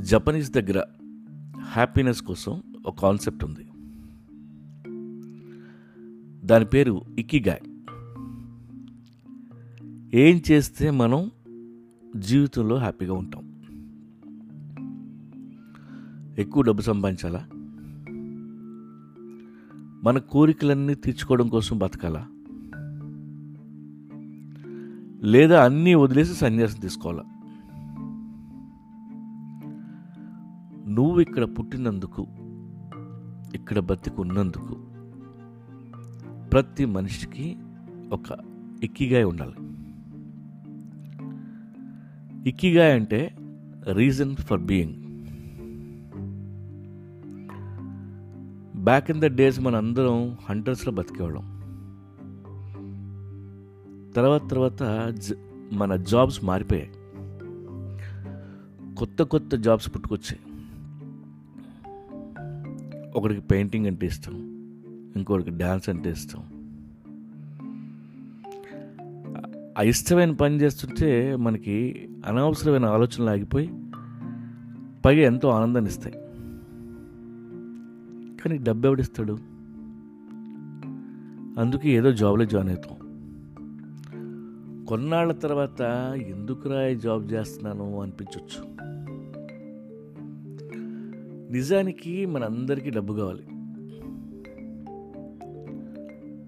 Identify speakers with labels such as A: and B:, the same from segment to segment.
A: Japanese దగ్గర happiness కోసం ఒక కాన్సెప్ట్ ఉంది. దాని పేరు ఇకిగాయ్. ఏం చేస్తే మనం జీవితంలో హ్యాపీగా ఉంటాం? ఎక్కువ డబ్బు సంపాదించాలా? మన కోరికలన్నీ తీర్చుకోవడం కోసం బతకాలా? లేదా అన్నీ వదిలేసి సన్యాసం తీసుకోవాలా? నువ్వు ఇక్కడ పుట్టినందుకు ఇక్కడ బతికున్నందుకు ప్రతి మనిషికి ఒక ఇక్కిగాయ ఉండాలి. ఇక్కిగాయ అంటే reason for being back in the days మన అందరం హండ్రెడ్స్లో బతికేవాళ్ళం. తర్వాత తర్వాత జ- మన జాబ్స్ మారిపోయాయి. కొత్త కొత్త జాబ్స్ పుట్టుకొచ్చాయి. ఒకరికి పెయింటింగ్ అంటే ఇష్టం ఇంకొకరికి డ్యాన్స్ అంటే ఇష్టం. ఆ ఇష్టమైన పని చేస్తుంటే మనకి అనవసరమైన ఆలోచనలు ఆగిపోయి పైగా ఎంతో ఆనందాన్ని ఇస్తాయి. కానీ డబ్బు ఎవడిస్తాడు? అందుకే ఏదో జాబ్లో జాయిన్ అవుతాం. కొన్నాళ్ళ తర్వాత ఎందుకురా ఈ జాబ్ చేస్తున్నాను అనిపించవచ్చు నిజానికి మనందరికీ డబ్బు కావాలి.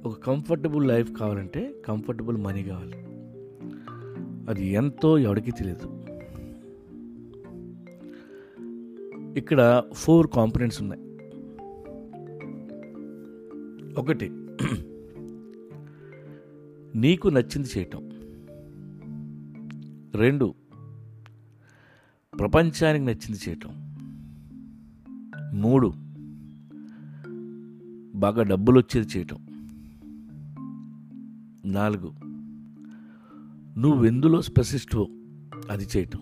A: ఒక కంఫర్టబుల్ లైఫ్ కావాలంటే కంఫర్టబుల్ మనీ కావాలి. అది ఎంతో ఎవడికి తెలియదు. ఇక్కడ ఫోర్ కాంపనెంట్స్ ఉన్నాయి. ఒకటి నీకు నచ్చింది చేయటం. రెండు ప్రపంచానికి నచ్చింది చేయటం. మూడు. బాగా డబ్బులు వచ్చేది చేయటం. నాలుగు. నువ్వెందులో స్పెసిస్టో అది చేయటం.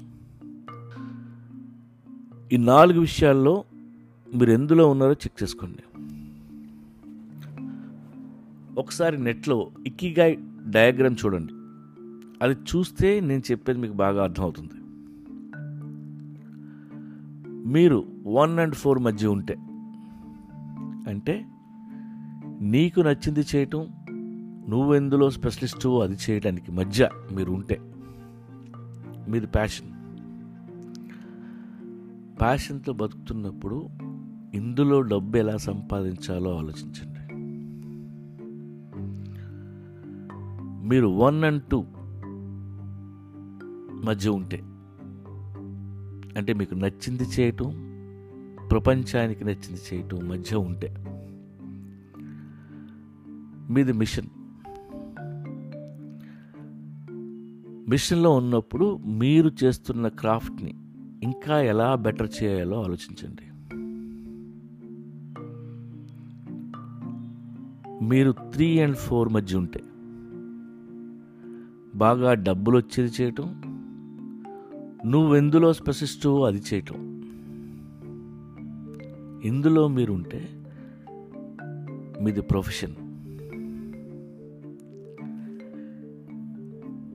A: ఈ నాలుగు విషయాల్లో మీరు ఎందులో ఉన్నారో చెక్ చేసుకోండి. ఒకసారి నెట్లో ఇక్కిగా డయాగ్రామ్ చూడండి. అది చూస్తే నేను చెప్పేది మీకు బాగా అర్థమవుతుంది. మీరు వన్ అండ్ ఫోర్ మధ్య ఉంటే అంటే నీకు నచ్చింది చేయటం నువ్వెందులో స్పెషలిస్టు అది చేయడానికి మధ్య మీరు ఉంటే మీది ప్యాషన్ ప్యాషన్తో బతుకుతున్నప్పుడు ఇందులో డబ్బు ఎలా సంపాదించాలో ఆలోచించండి. మీరు వన్ అండ్ టూ మధ్య ఉంటే అంటే మీకు నచ్చింది చేయటం ప్రపంచానికి నచ్చింది చేయటం మధ్య ఉంటే. మీది మిషన్. మిషన్లో ఉన్నప్పుడు మీరు చేస్తున్న క్రాఫ్ట్ని ఇంకా ఎలా బెటర్ చేయాలో ఆలోచించండి. మీరు త్రీ అండ్ ఫోర్ మధ్య ఉంటే. బాగా డబ్బులు వచ్చేది చేయటం నువ్వెందులో స్పశిస్తూ అది చేయటం? ఇందులో మీరుంటే మీది ప్రొఫెషన్.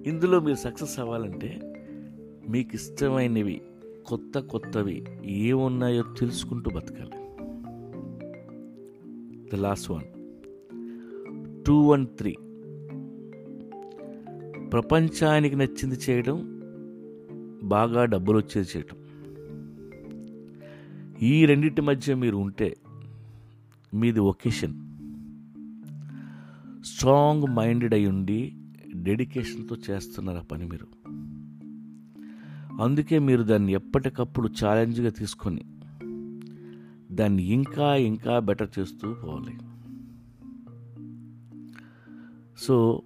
A: ఇందులో మీరు సక్సెస్ అవ్వాలంటే మీకు ఇష్టమైనవి కొత్త కొత్తవి ఏమున్నాయో తెలుసుకుంటూ బతకాలి. The last one two one three ప్రపంచానికి నచ్చింది చేయడం బాగా డబ్బులు వచ్చేది చేయటం. ఈ రెండింటి మధ్య మీరు ఉంటే మీది ఒకేషన్. స్ట్రాంగ్ మైండెడ్ అయి ఉండి డెడికేషన్తో చేస్తున్నారు ఆ పని మీరు. అందుకే మీరు దాన్ని ఎప్పటికప్పుడు ఛాలెంజ్గా తీసుకొని దాన్ని ఇంకా ఇంకా బెటర్ చేస్తూ పోవాలి. సో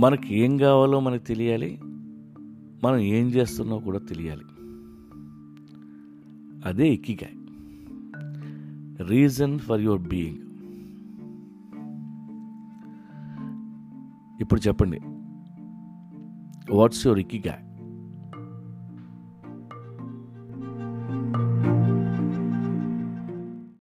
A: మనకి ఏం కావాలో మనకు తెలియాలి. మనం ఏం చేస్తున్నామో కూడా తెలియాలి. అదే ikigai reason for your being. ఇప్పుడు చెప్పండి. What's your ikigai